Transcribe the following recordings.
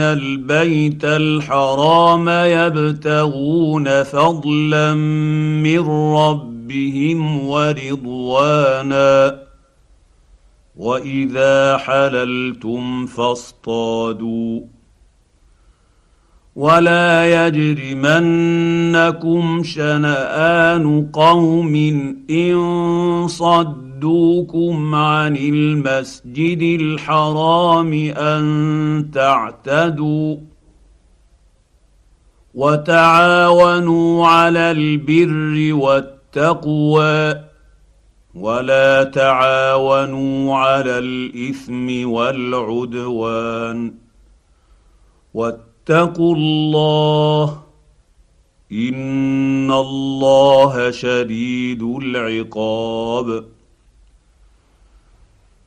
البيت الحرام يبتغون فضلا من ربهم ورضوانا. وإذا حللتم فاصطادوا. ولا يجرمنكم شنآن قوم إن صدوكم عن المسجد الحرام أن تعتدوا وتعاونوا على البر والتقوى ولا تعاونوا على الإثم والعدوان واتقوا الله إن الله شديد العقاب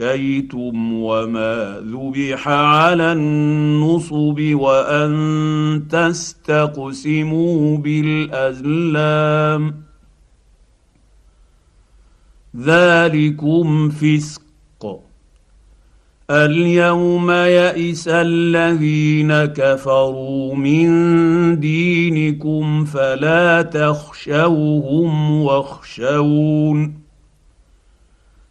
ذكيتم وما ذبح على النصب وان تستقسموا بالازلام ذلكم فسق اليوم يئس الذين كفروا من دينكم فلا تخشوهم واخشون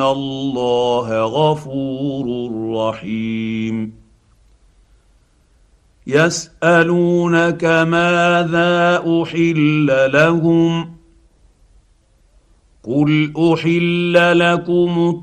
الله غفور رحيم يسالونك ماذا احل لهم قل احل لكم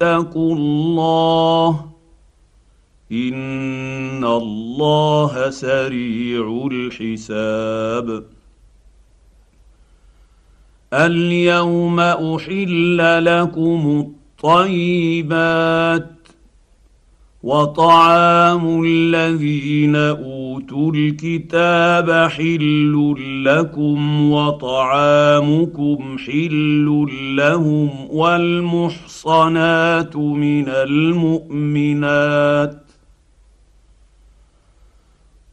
واتقوا الله إن الله سريع الحساب. اليوم أحل لكم الطيبات وطعام الذين أوتوا الكتاب حل لكم وطعامكم حل لهم والمحصنات من المؤمنات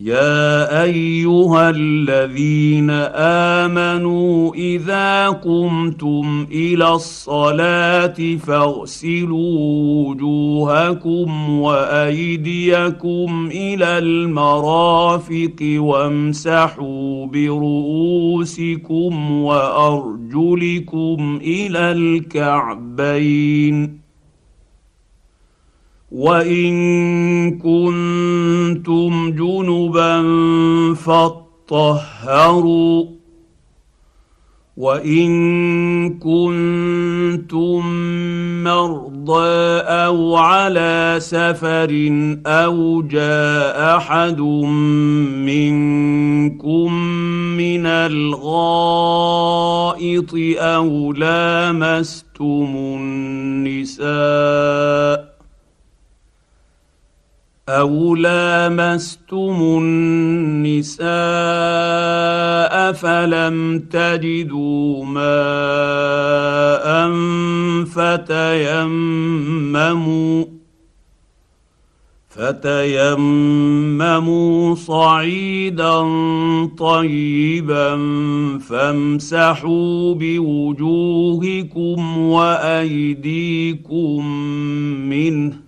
يا ايها الذين امنوا اذا قمتم إلى الصلاه فاغسلوا وجوهكم وايديكم إلى المرافق وامسحوا برؤوسكم وارجلكم إلى الكعبين وان كنتم جنبا فاطهروا وان كنتم مرضى أو على سفر أو جاء احد منكم من الغائط أو لامستم النساء أو لامستم النساء فلم تجدوا ماء فتيمموا فتيمموا صعيدا طيبا فامسحوا بوجوهكم وايديكم منه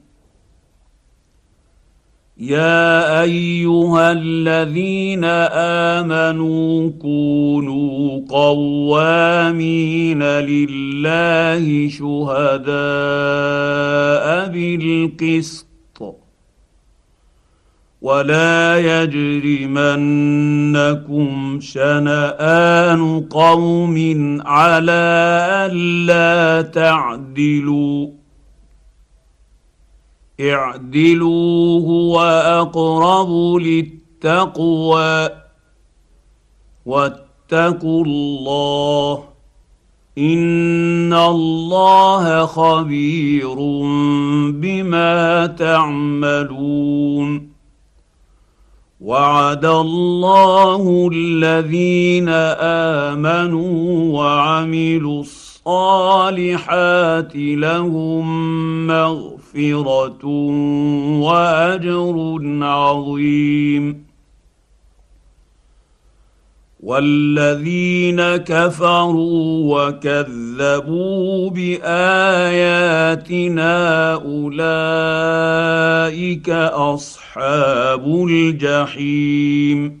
يا أيها الذين آمنوا كونوا قوامين لله شهداء بالقسط ولا يجرمنكم شنآن قوم على ألا تعدلوا اعدلوا هو اقرب للتقوى واتقوا الله إن الله خبير بما تعملون وعد الله الذين آمنوا وعملوا الصالحات لهم مغفره مغفرة وأجر عظيم. والذين كفروا وكذبوا بآياتنا أولئك أصحاب الجحيم.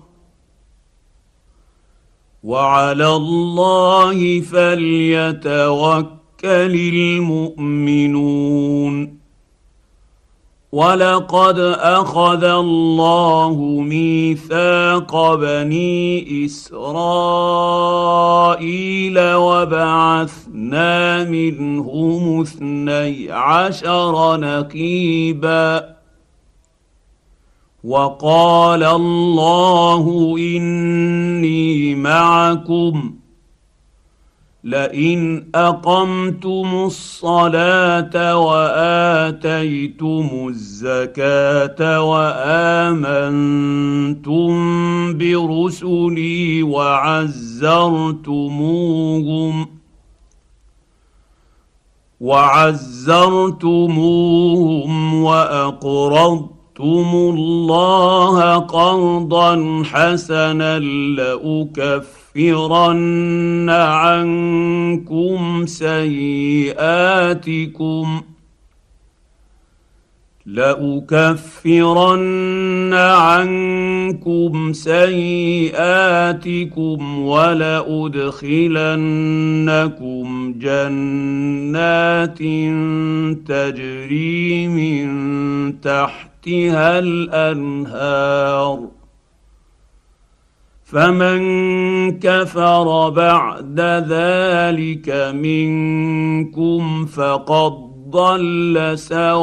وعلى الله فليتوكل المؤمنون. ولقد أخذ الله ميثاق بني إسرائيل وبعثنا منهم اثني عشر نقيبا وقال الله إني معكم لئن أقمتم الصلاة وآتيتم الزكاة وآمنتم برسلي وعزرتموهم وعزرتموهم وأقرضتم اقرضتم الله قرضا حسنا لاكفرن عنكم سيئاتكم لأكفرن عنكم سيئاتكم ولأدخلنكم جنات تجري من تحت تحتها الأنهار فمن كفر بعد ذلك منكم فقد ضل سواء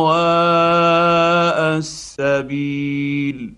السبيل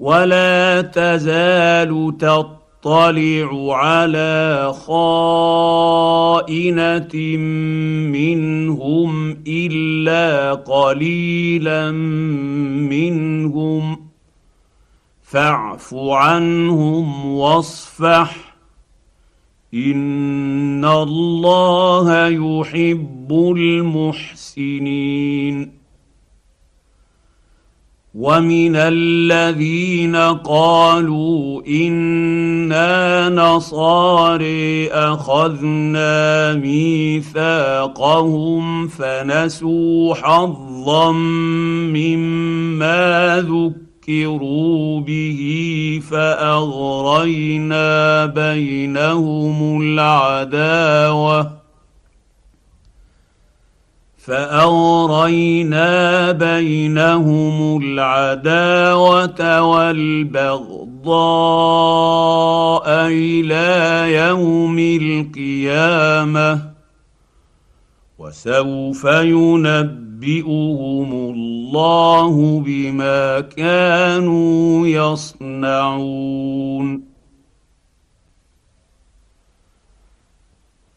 ولا تزال تطلع على خائنه منهم الا قليلا منهم فاعف عنهم واصفح ان الله يحب المحسنين ومن الذين قالوا أنا نصاري اخذنا ميثاقهم فنسوا حظا مما ذكروا به فاغرينا بينهم العداوه فأغرينا بينهم العداوة والبغضاء إلى يوم القيامة وسوف ينبئهم الله بما كانوا يصنعون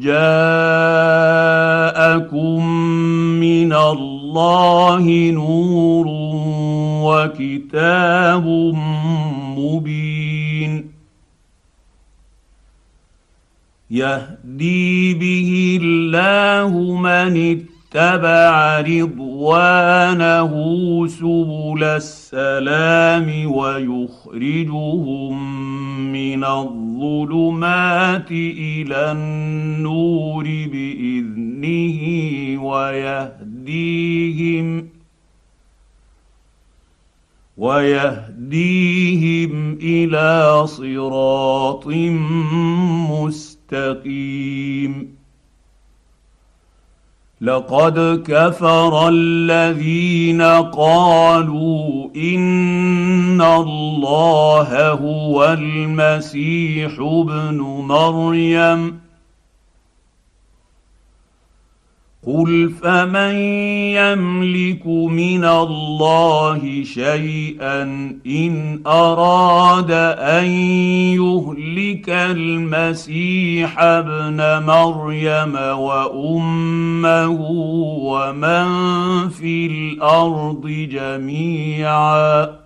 جاءكم من الله نور وكتاب مبين. يهدي به الله من اتبع رضوانه سبل السلام ويخرجهم من الظلمات إلى النور بإذنه ويهديهم ويهديهم إلى صراط مستقيم لقد كفر الذين قالوا إن الله هو المسيح ابن مريم. قل فمن يملك من الله شيئا ان اراد ان يهلك المسيح ابن مريم وامه ومن في الأرض جميعا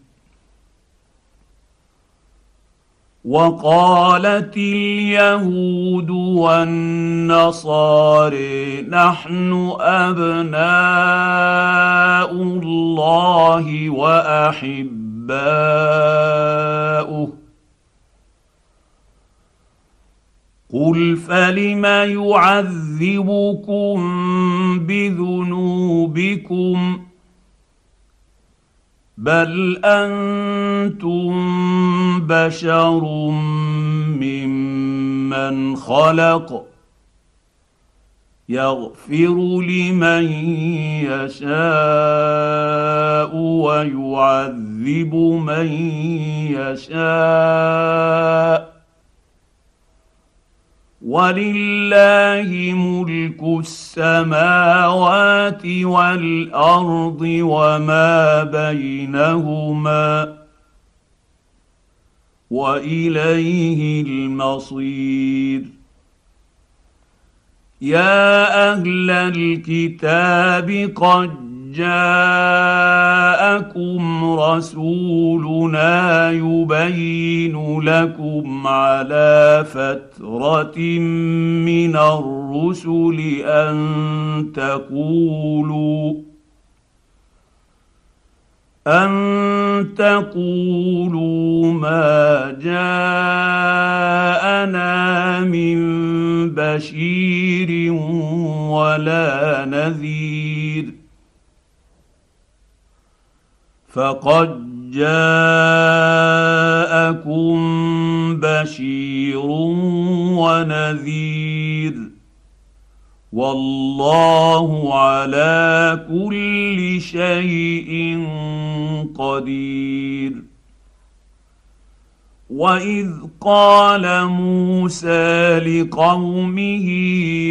وقالت اليهود والنصارى نحن أبناء الله وأحباؤه. قل فلم يعذبكم بذنوبكم؟ بل أنتم بشر ممن خلق يغفر لمن يشاء ويعذب من يشاء ولله ملك السماوات والأرض وما بينهما وإليه المصير. يا أهل الكتاب قد جاءكم رسولنا يبين لكم على فترة من الرسل أن تقولوا أن تقولوا ما جاءنا من بشير ولا نذير فقد جاءكم بشير ونذير والله على كل شيء قدير واذ قال موسى لقومه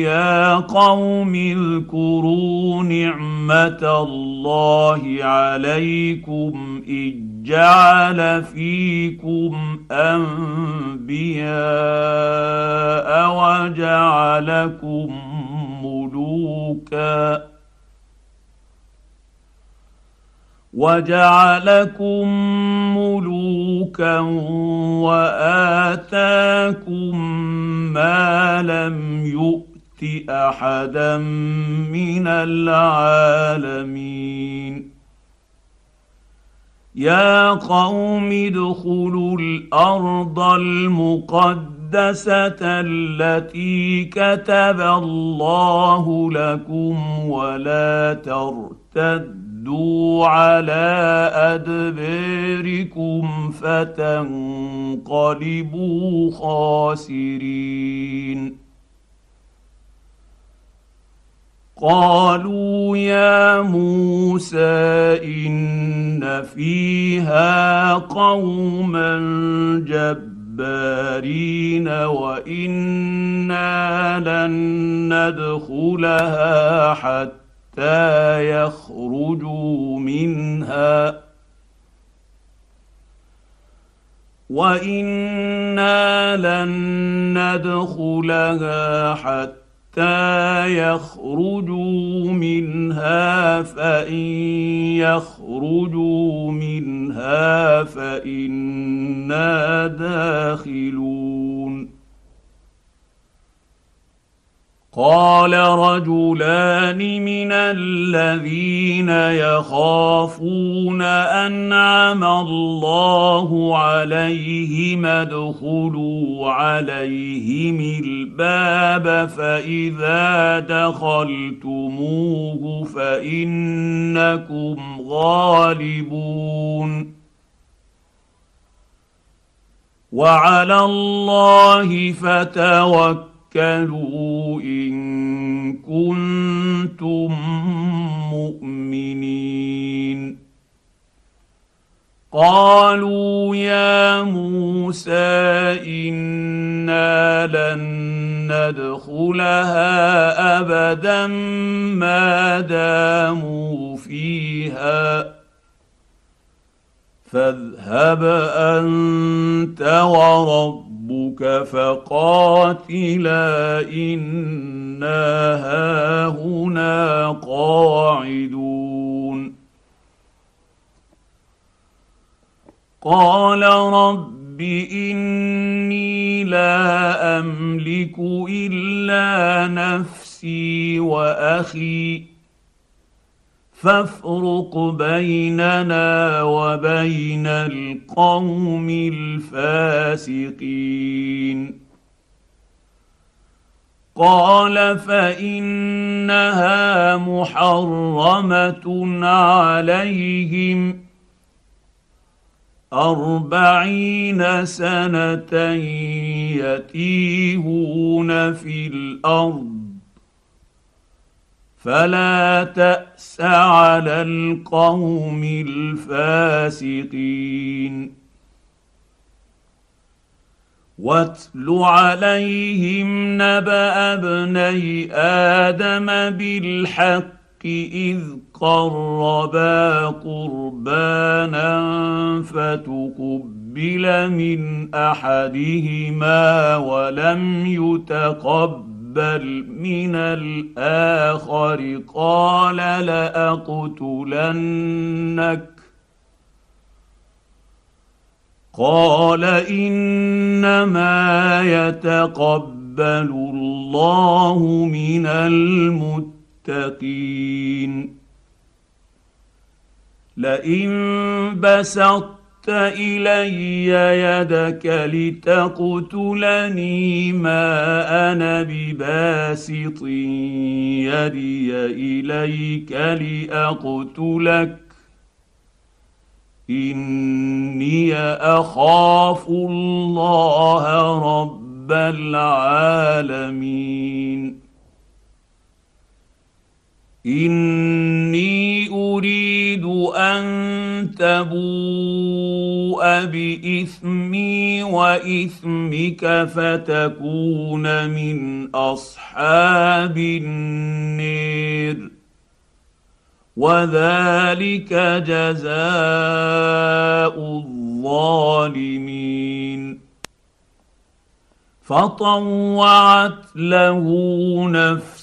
يا قوم اذكروا نعمه الله عليكم اذ جعل فيكم انبياء وجعلكم ملوكا وجعلكم ملوكا واتاكم ما لم يؤت احدا من العالمين يا قوم ادخلوا الأرض المقدسه التي كتب الله لكم ولا ترتدوا ردوا على أدباركم فتنقلبوا خاسرين. قالوا يا موسى إن فيها قوما جبارين وإنا لن ندخلها حتى حتى يخرجوا منها. وإنا لن ندخلها حتى يخرجوا منها فإن يخرجوا منها فإنا داخلون. قال رجلان من الذين يخافون أنعم الله عليهم ادخلوا عليهم الباب فإذا دخلتموه فإنكم غالبون وعلى الله فتوكلوا توكلوا ان كنتم مؤمنين قالوا يا موسى أنا لن ندخلها ابدا ما داموا فيها فاذهب انت وربك ربك فقاتلا إنا هاهنا قاعدون. قال رب إني لا أملك إلا نفسي وأخي فافرق بيننا وبين القوم الفاسقين. قال فإنها محرمة عليهم أربعين سنة يتيهون في الأرض فلا تأس على القوم الفاسقين. واتل عليهم نبأ ابني آدم بالحق إذ قربا قربانا فتقبل من أحدهما ولم يتقبل بل من الآخر قال لاقتلنك قال انما يتقبل الله من المتقين لئن بسطت إلي يدك لتقتلني ما أنا بباسط. يدي إليك لأقتلك. إني أخاف الله رب العالمين. إني أريد أن تبوء بإثمي وإثمك فتكون من أصحاب النير. وذلك جزاء الظالمين. فطوعت له نفسه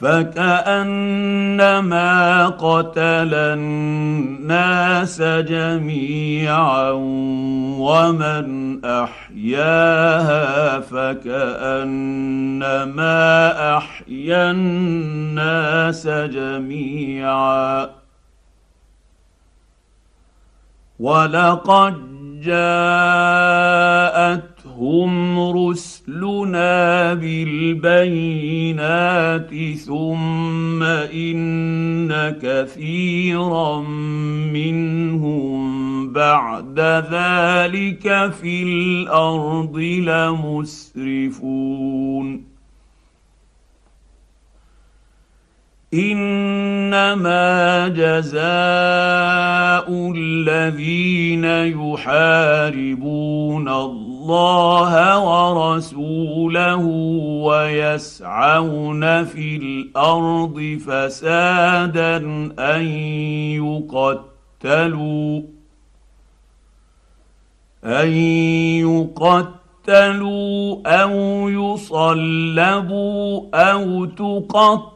فكانما قتل الناس جميعا ومن احياها فكانما احيا الناس جميعا ولقد جاءت جاءتهم رسلنا بالبينات ثم ان كثيرا منهم بعد ذلك في الأرض لمسرفون انما جزاء الذين يحاربون الله ورسوله ويسعون في الأرض فسادا أن يقتلوا أن يقتلوا أو يصلبوا أو تقتلوا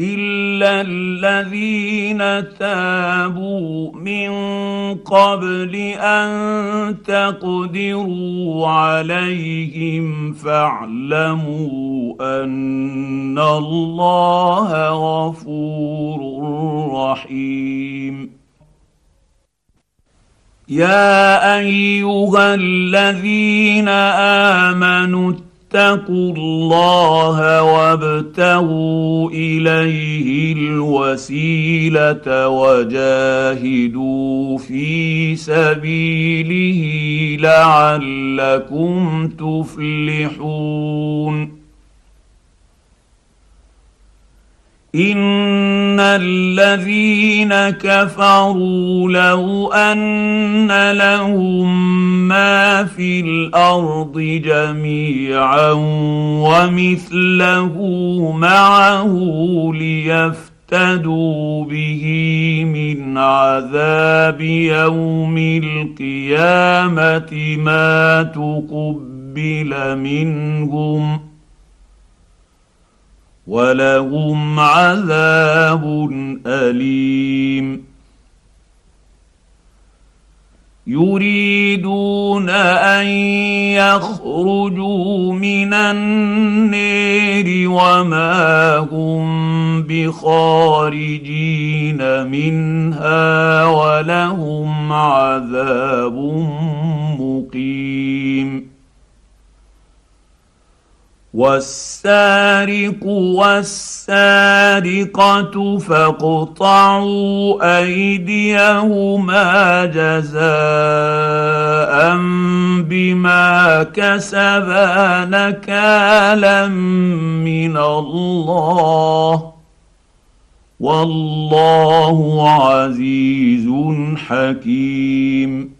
الا الذين تابوا من قبل ان تقدروا عليهم فاعلموا ان الله غفور رحيم. يا ايها الذين امنوا اتقوا الله وابتغوا إليه الوسيلة وجاهدوا في سبيله لعلكم تفلحون ان الذين كفروا لو ان لهم ما في الأرض جميعا ومثله معه ليفتدوا به من عذاب يوم القيامه ما تقبل منهم ولهم عذاب أليم. يريدون أن يخرجوا من النير وما هم بخارجين منها ولهم عذاب مقيم. والسارق والسارقة فاقطعوا أيديهما جزاء بما كسبا نكالا من الله. والله عزيز حكيم.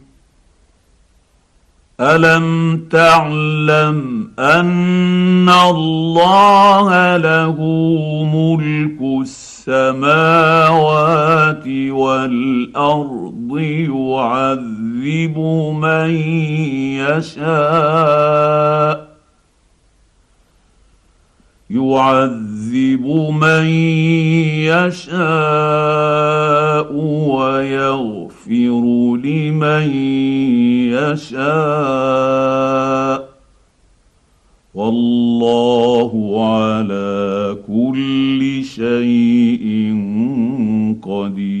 ألم تعلم أن الله له ملك السماوات والأرض يعذب من يشاء يعذب من يشاء ويغفر لمن يشاء والله على كل شيء قدير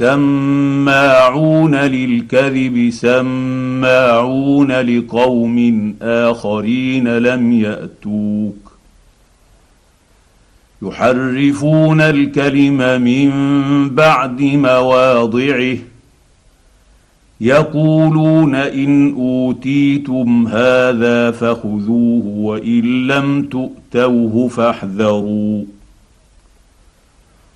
سماعون للكذب سماعون لقوم آخرين لم يأتوك. يحرفون الكلم من بعد مواضعه. يقولون إن أوتيتم هذا فخذوه وإن لم تؤتوه فاحذروا.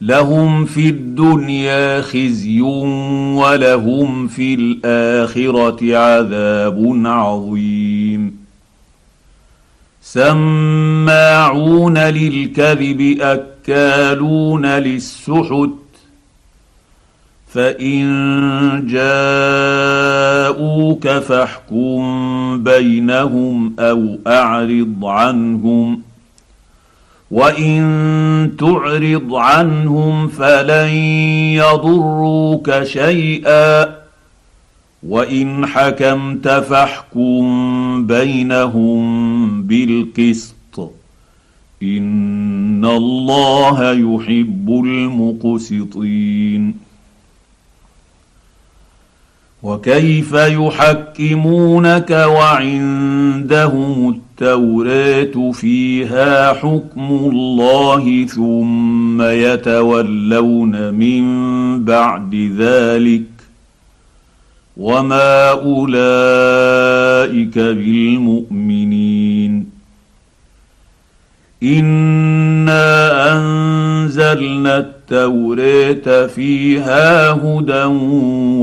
لهم في الدنيا خزي ولهم في الآخرة عذاب عظيم. سماعون للكذب أكالون للسحت. فإن جاءوك فاحكم بينهم أو أعرض عنهم. وان تعرض عنهم فلن يضروك شيئا وان حكمت فاحكم بينهم بالقسط ان الله يحب المقسطين وكيف يحكمونك وعندهم التوراة فيها حكم الله ثم يتولون من بعد ذلك وما أولئك بالمؤمنين إنا أنزلنا التوراة فيها هدى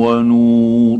ونور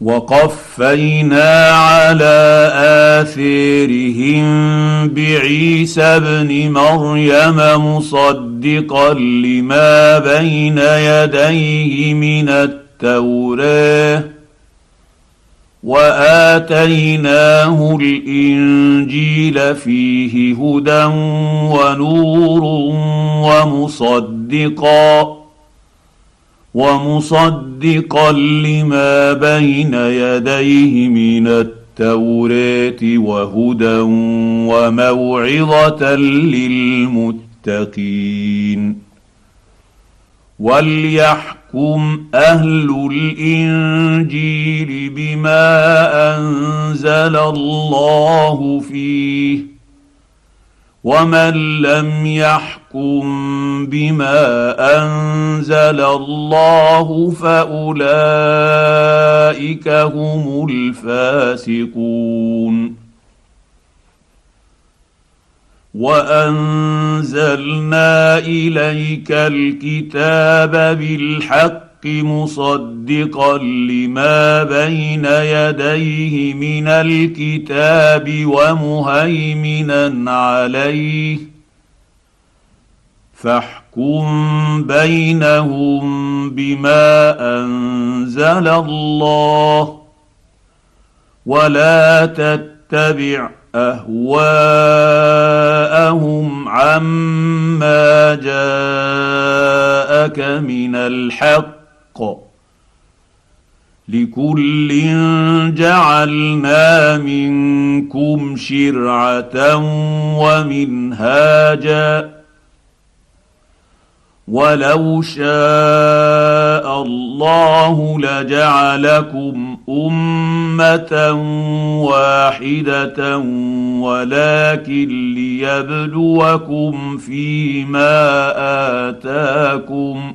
وقفينا على آثيرهم بعيسى ابن مريم مصدقا لما بين يديه من التوراة وآتيناه الإنجيل فيه هدى ونور ومصدقا. ومصدقا لما بين يديه من التوراه وهدى وموعظة للمتقين. وليحكم يحكم أهل الانجيل بما انزل الله فيه ومن لم يحكم بما انزل الله فاولئك هم الفاسقون وانزلنا اليك الكتاب بالحق مصدقا لما بين يديه من الكتاب ومهيمنا عليه. فاحكم بينهم بما أنزل الله ولا تتبع أهواءهم عما جاءك من الحق لكل جعلنا منكم شرعة ومنهاجا. ولو شاء الله لجعلكم أمة واحدة ولكن ليبلوكم فيما آتاكم.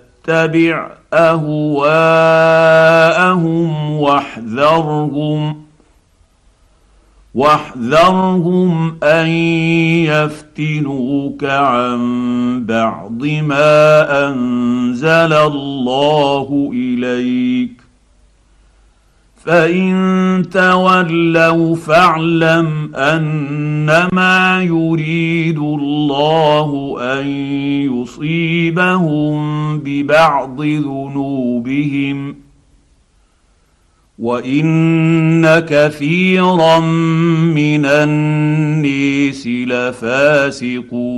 أهواءهم واحذرهم واحذرهم أن يفتنوك عن بعض ما أنزل الله إليك. فان تولوا فاعلم انما يريد الله ان يصيبهم ببعض ذنوبهم وان كثيرا من النيس لفاسقون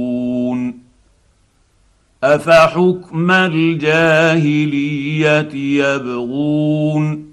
افحكم الجاهليه يبغون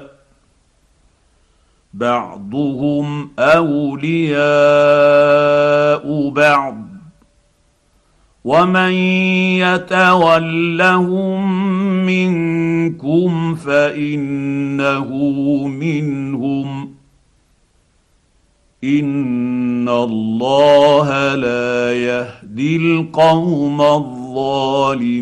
بعضهم أولياء بعض ومن يتولهم منكم فإنه منهم إن الله لا يهدي القوم الظالمين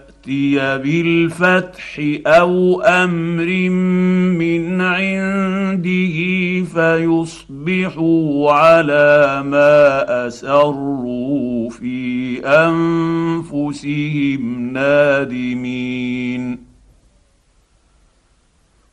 يأتي بالفتح أو أمر من عنده فيصبحوا على ما أسروا في أنفسهم نادمين.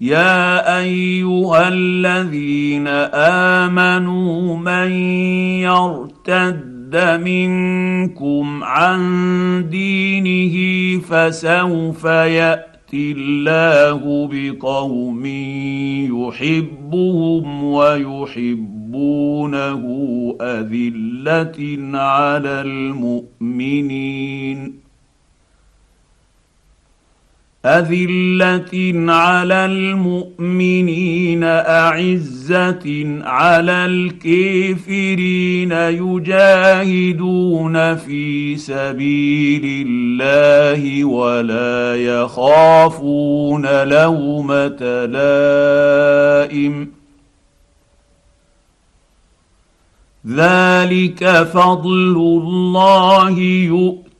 يا ايها الذين امنوا من يرتد منكم عن دينه فسوف ياتي الله بقوم يحبهم ويحبونه اذله على المؤمنين أذلة على المؤمنين أعزة على الكافرين يجاهدون في سبيل الله ولا يخافون لومة لائم. ذلك فضل الله يؤمن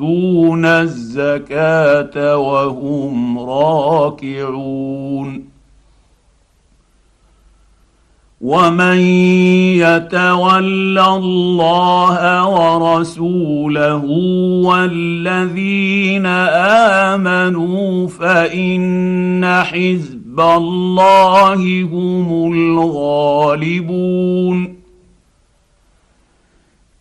يؤتون الزكاة وهم راكعون. ومن يتول الله ورسوله والذين آمنوا فإن حزب الله هم الغالبون.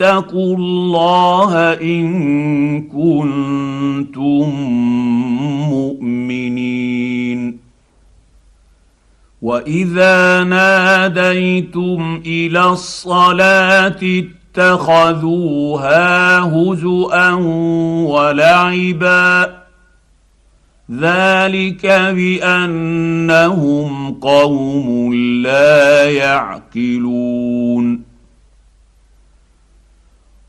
واتقوا الله إن كنتم مؤمنين. وإذا ناديتم إلى الصلاة اتخذوها هزءا ولعبا. ذلك بأنهم قوم لا يعقلون.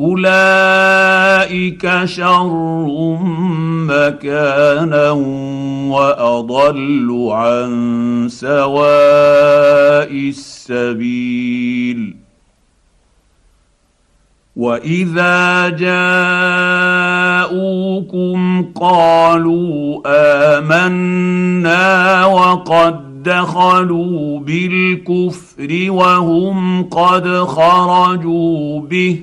أولئك شر مكانا وأضل عن سواء السبيل. وإذا جاءوكم قالوا آمنا وقد دخلوا بالكفر وهم قد خرجوا به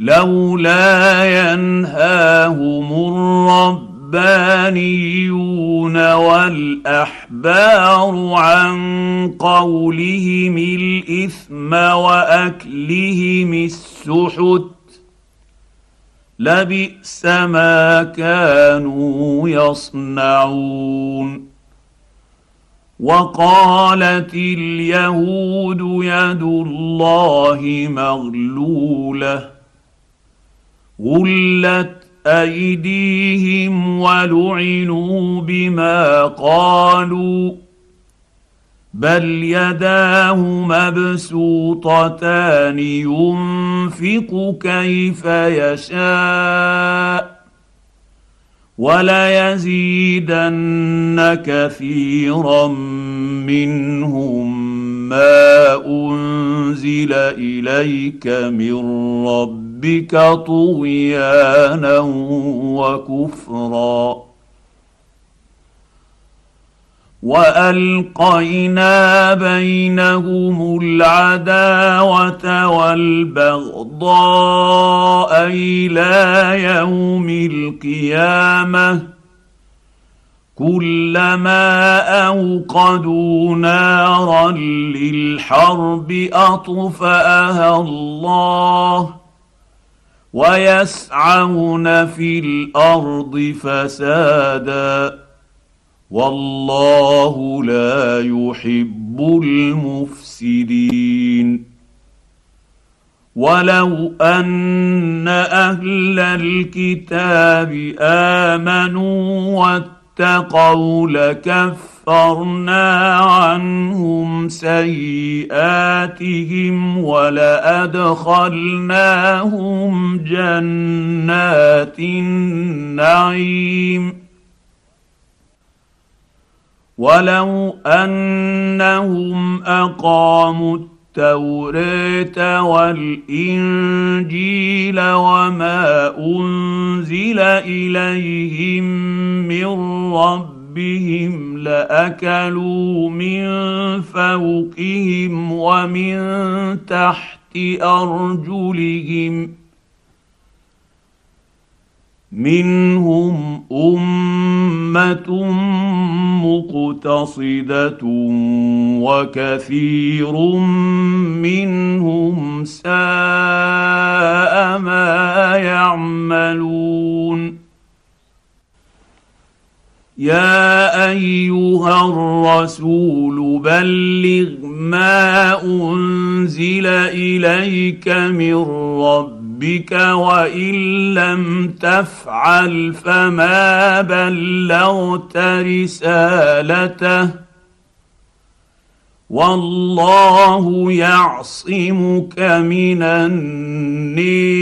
لولا ينهاهم الربانيون والأحبار عن قولهم الإثم وأكلهم السحت لبئس ما كانوا يصنعون. وقالت اليهود يد الله مغلولة غلت أيديهم ولعنوا بما قالوا بل يداه مبسوطتان ينفق كيف يشاء وليزيدن كثيرا منهم ما أنزل إليك من ربك طغيانا وكفرا. وألقينا بينهم العداوة والبغضاء إلى يوم القيامة. كلما أوقدوا نارا للحرب أطفأها الله. ويسعون في الأرض فسادا والله لا يحب المفسدين. ولو أن أهل الكتاب آمنوا واتقوا لكفرنا عنهم سيئاتهم ولادخلناهم جنات النعيم ولو انهم اقاموا التوراه والانجيل وما انزل اليهم من ربهم لأكلوا من فوقهم ومن تحت أرجلهم منهم أمة مقتصدة وكثير منهم ساء ما يعملون يا أيها الرسول بلغ ما أنزل إليك من ربك وإن لم تفعل فما بلغت رسالته والله يعصمك من النيس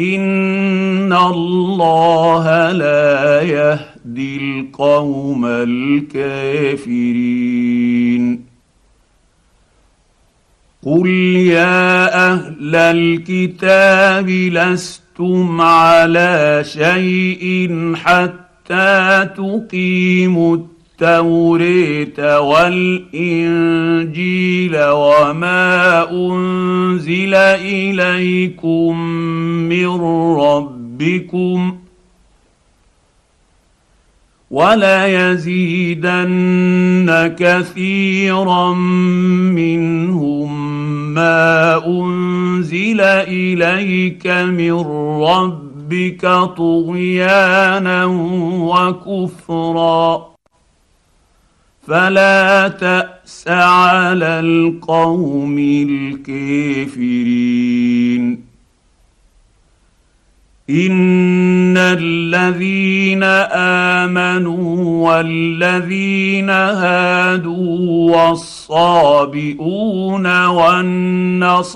ان الله لا يهدي القوم الكافرين. قل يا أهل الكتاب لستم على شيء حتى تقيموا التوريه والإنجيل وما أنزل إليكم من ربكم وليزيدن كثيرا منهم ما أنزل إليك من ربك طغيانا وكفرا فلا تأس على القوم الكافرين. إن الذين آمنوا والذين هادوا والصابئون والنصارى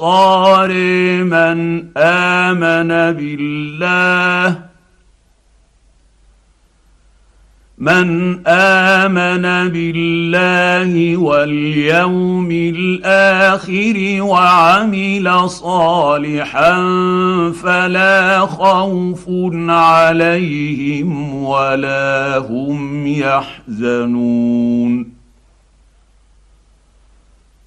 من آمن بالله من آمن بالله واليوم الآخر وعمل صالحا فلا خوف عليهم ولا هم يحزنون.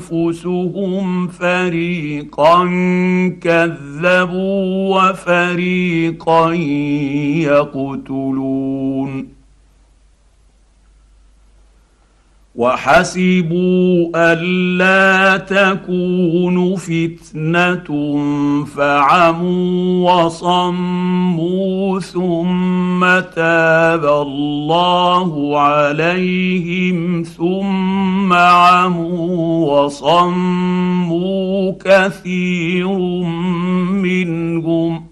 انفسهم فريقا كذبوا وفريقا يقتلون. وحسبوا ألا تكون فتنة فعموا وصموا ثم تاب الله عليهم ثم عموا وصموا كثير منهم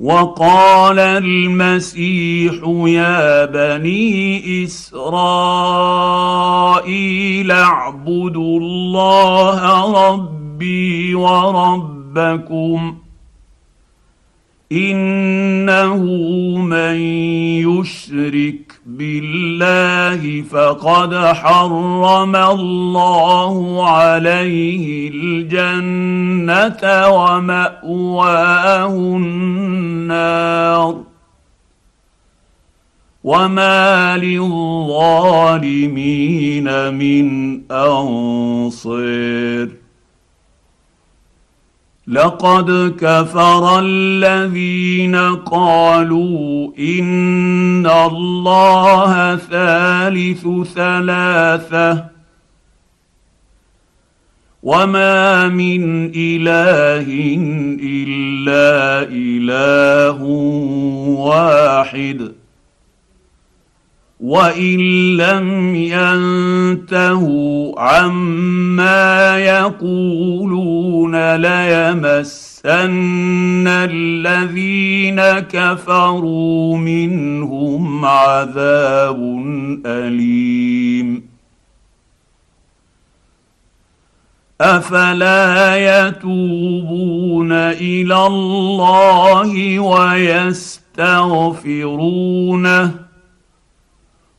وقال المسيح يا بني إسرائيل اعبدوا الله ربي وربكم إنه من يشرك بالله فقد حرم الله عليه الجنة ومأواه النار. وما للظالمين من انصير لقد كفر الذين قالوا إن الله ثالث ثلاثة وما من إله إلا إله واحد. وان لم ينتهوا عما يقولون ليمسن الذين كفروا منهم عذاب اليم افلا يتوبون إلى الله ويستغفرونه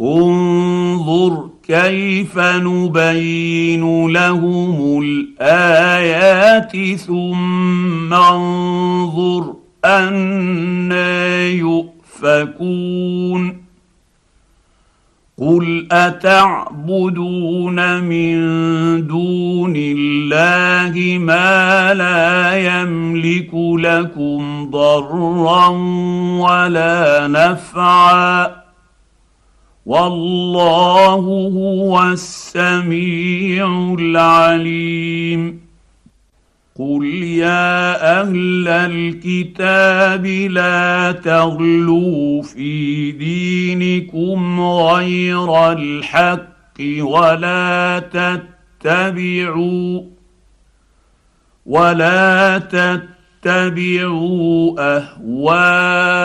انظر كيف نبين لهم الآيات ثم انظر أنا يؤفكون قل أتعبدون من دون الله ما لا يملك لكم ضرا ولا نفعا والله هو السميع العليم. قل يا أهل الكتاب لا تغلوا في دينكم غير الحق ولا تتبعوا ولا تتبعوا أهواء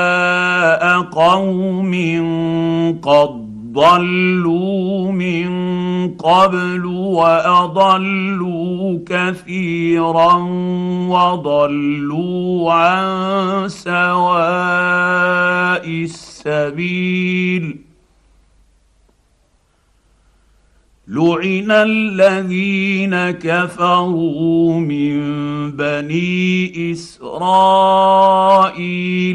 قوم قد ضلوا من قبل وأضلوا كثيرا وضلوا عن سواء السبيل لعن الذين كفروا من بني اسرائيل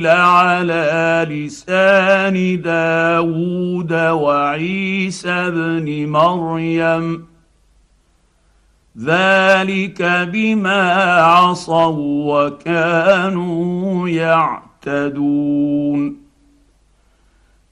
على لسان داود وعيسى بن مريم ذلك بما عصوا وكانوا يعتدون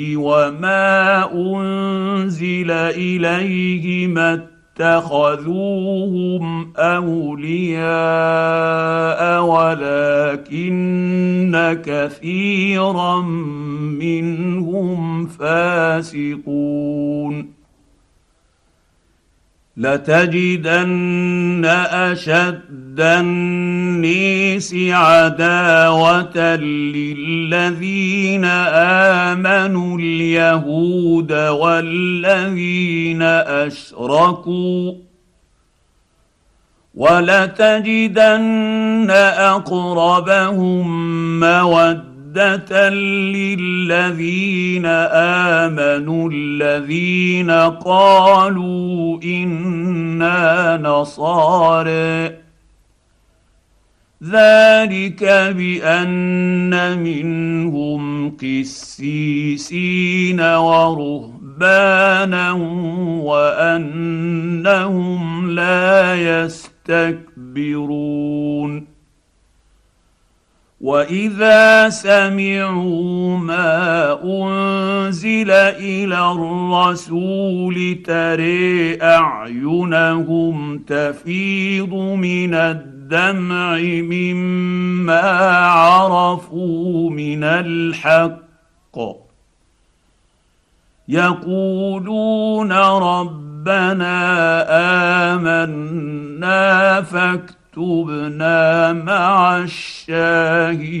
وما انزل اليه ما اتخذوهم اولياء ولكن كثيرا منهم فاسقون لتجدن اشد النيس عداوة للذين آمنوا اليهود والذين أشركوا ولتجدن أقربهم موده مودة للذين آمنوا الذين قالوا إنا نصارى ذلك بأن منهم قسيسين ورهبانا وأنهم لا يستكبرون. وإذا سمعوا ما أنزل إلى الرسول تري أعينهم تفيض من الدمع مما عرفوا من الحق. يقولون ربنا آمنا فاكتب اكتبنا مع الشاهدين.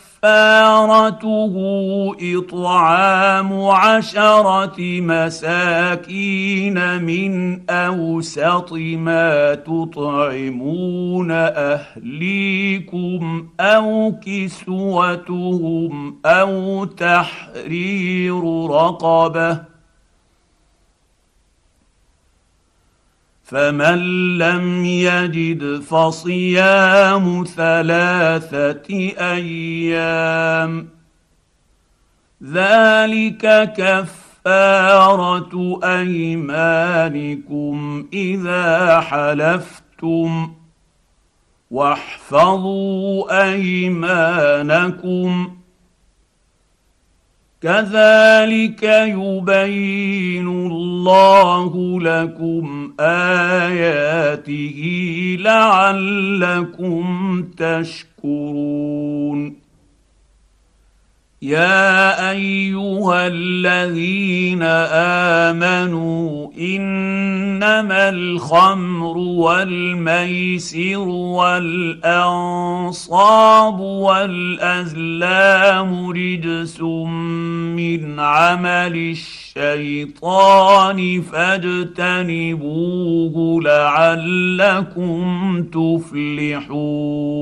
كفارته إطعام عشرة مساكين من أوسط ما تطعمون أهليكم أو كسوتهم أو تحرير رقبة فمن لم يجد فصيام ثلاثة أيام. ذلك كفارة أيمانكم إذا حلفتم. واحفظوا أيمانكم. كذلك يبين الله لكم آياته لعلكم تشكرون. يا أيها الذين آمنوا إنما الخمر والميسر والأنصاب والأزلام رجس من عمل الشيطان فاجتنبوه لعلكم تفلحون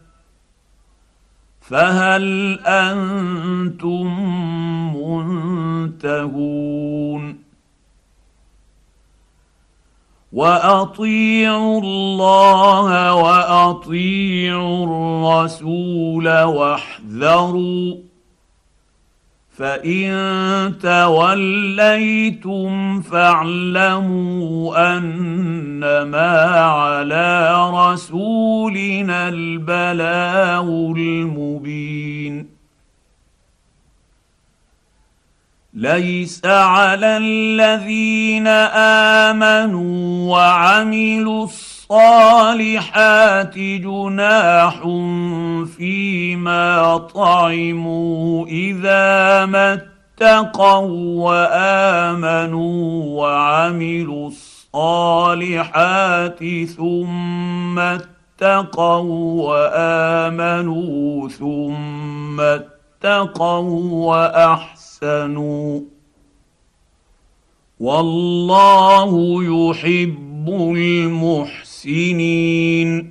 فهل أنتم منتهون؟ وأطيعوا الله وأطيعوا الرسول واحذروا فان توليتم فاعلموا انما على رسولنا البلاغ المبين ليس على الذين امنوا وعملوا الصالحات جناح فيما طعموا إذا ما اتقوا وآمنوا وعملوا الصالحات ثم اتقوا وآمنوا ثم اتقوا وأحسنوا والله يحب المحسنين المحسنين.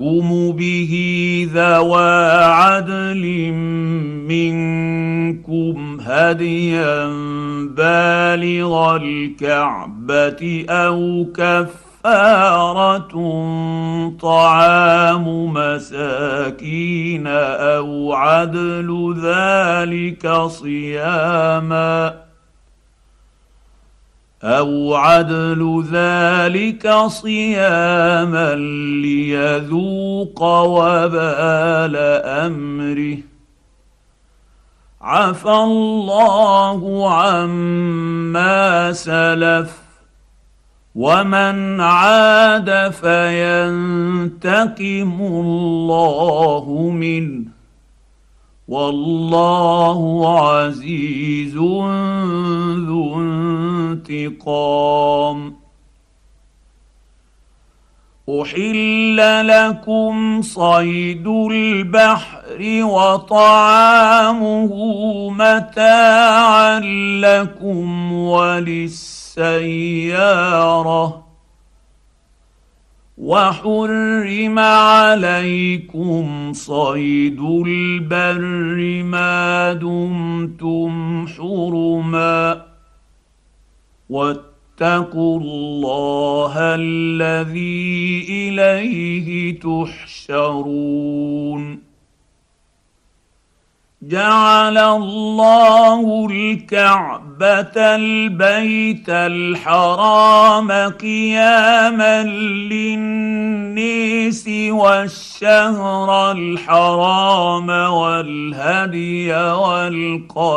يحكم به ذوى عدل منكم هديا بالغ الكعبة أو كفارة طعام مساكين أو عدل ذلك صياما أو عدل ذلك صياما ليذوق وبال أمره. عفى الله عما سلف ومن عاد فينتقم الله منه. والله عزيز ذو انتقام أحل لكم صيد البحر وطعامه متاعا لكم وللسيارة. وحرم عليكم صيد البر ما دمتم حرما. واتقوا الله الذي إليه تحشرون. جعل الله الكعبة البيت الحرام قياما للنيس والشهر الحرام والهدي والقلائد.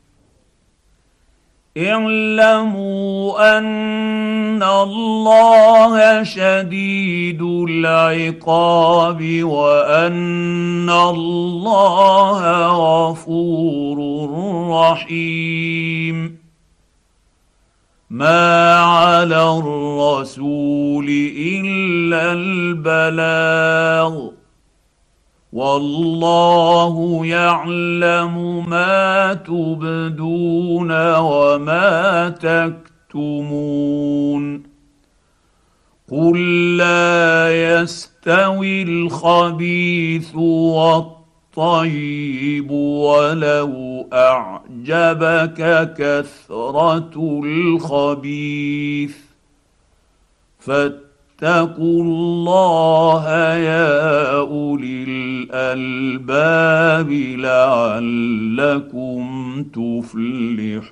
اعلموا أن الله شديد العقاب وأن الله غفور رحيم. ما على الرسول إلا البلاغ. والله يعلم ما تبدون وما تكتمون. قل لا يستوي الخبيث والطيب ولو أعجبك كثرة الخبيث. فاتقوا الله يا أولي الألباب لعلكم تفلحون.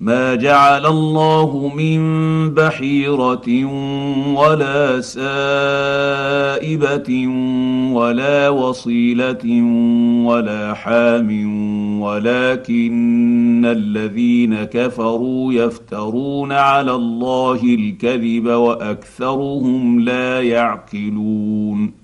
ما جعل الله من بحيره ولا سائبه ولا وصيله ولا حام ولكن الذين كفروا يفترون على الله الكذب واكثرهم لا يعقلون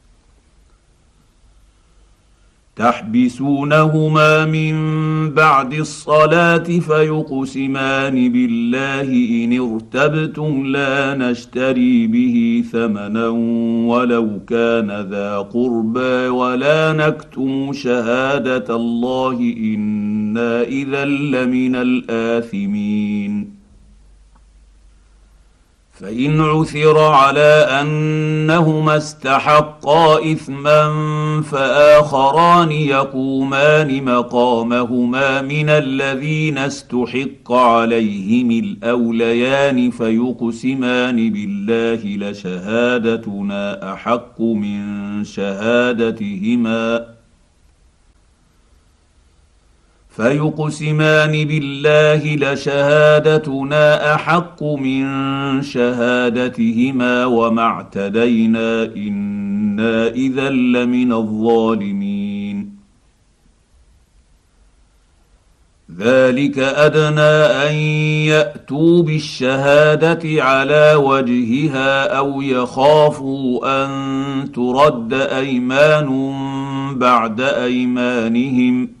تحبسونهما من بعد الصلاة فيقسمان بالله إن ارتبتم لا نشتري به ثمنا ولو كان ذا قربى ولا نكتم شهادة الله إنا إذا لمن الآثمين فإن عثر على أنهما استحقا إثما فآخران يقومان مقامهما من الذين استحق عليهم الأوليان فيقسمان بالله لشهادتنا أحق من شهادتهما فيقسمان بالله لشهادتنا أحق من شهادتهما وما اعتدينا إنا إذا لمن الظالمين. ذلك أدنى أن يأتوا بالشهادة على وجهها أو يخافوا أن ترد أيمان بعد أيمانهم.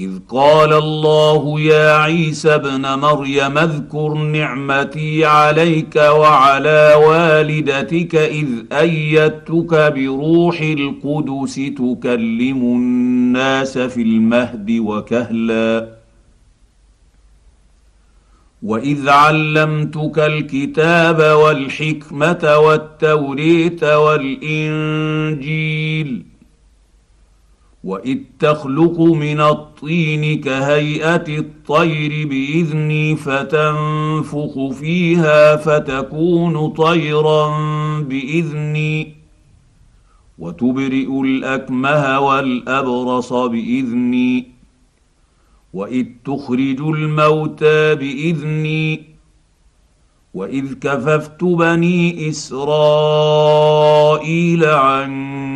إذ قال الله يا عيسى ابن مريم اذكر نعمتي عليك وعلى والدتك إذ أيدتك بروح القدس تكلم الناس في المهد وكهلا. وإذ علمتك الكتاب والحكمة والتوريت والإنجيل واذ تخلق من الطين كهيئه الطير باذني فتنفخ فيها فتكون طيرا باذني وتبرئ الاكمه والابرص باذني واذ تخرج الموتى باذني واذ كففت بني اسرائيل عنك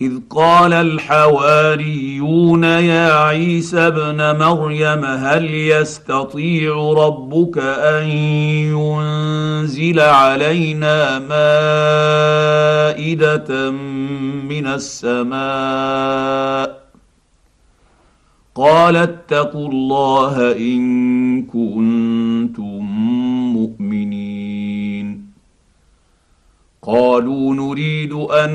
إذ قال الحواريون يا عيسى ابن مريم هل يستطيع ربك أن ينزل علينا مائدة من السماء؟ قال اتقوا الله إن كنتم قالوا نريد أن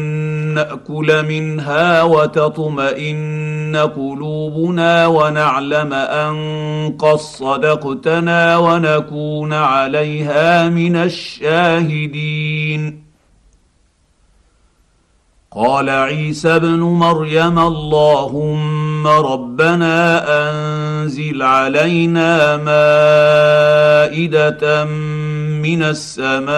نأكل منها وتطمئن قلوبنا ونعلم أن قد صدقتنا ونكون عليها من الشاهدين. قال عيسى ابن مريم اللهم ربنا أنزل علينا مائدة من السماء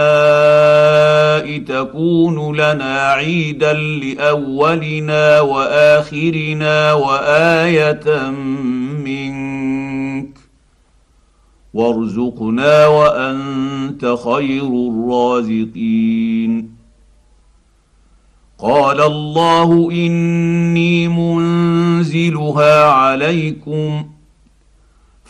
تكون لنا عيدا لأولنا وآخرنا وآية منك. وارزقنا وأنت خير الرازقين. قال الله إني منزلها عليكم.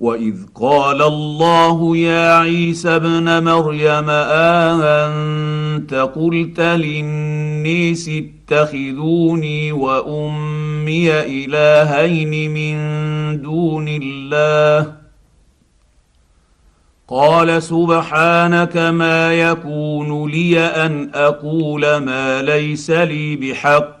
واذ قال الله يا عيسى ابن مريم اانت قلت للنيس اتخذوني وامي الهين من دون الله قال سبحانك ما يكون لي ان أقول ما ليس لي بحق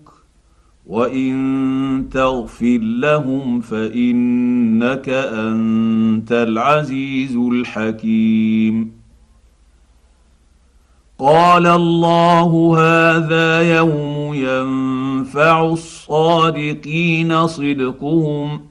وان تغفر لهم فانك انت العزيز الحكيم. قال الله هذا يوم ينفع الصادقين صدقهم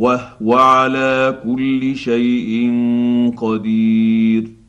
وهو على كل شيء قدير.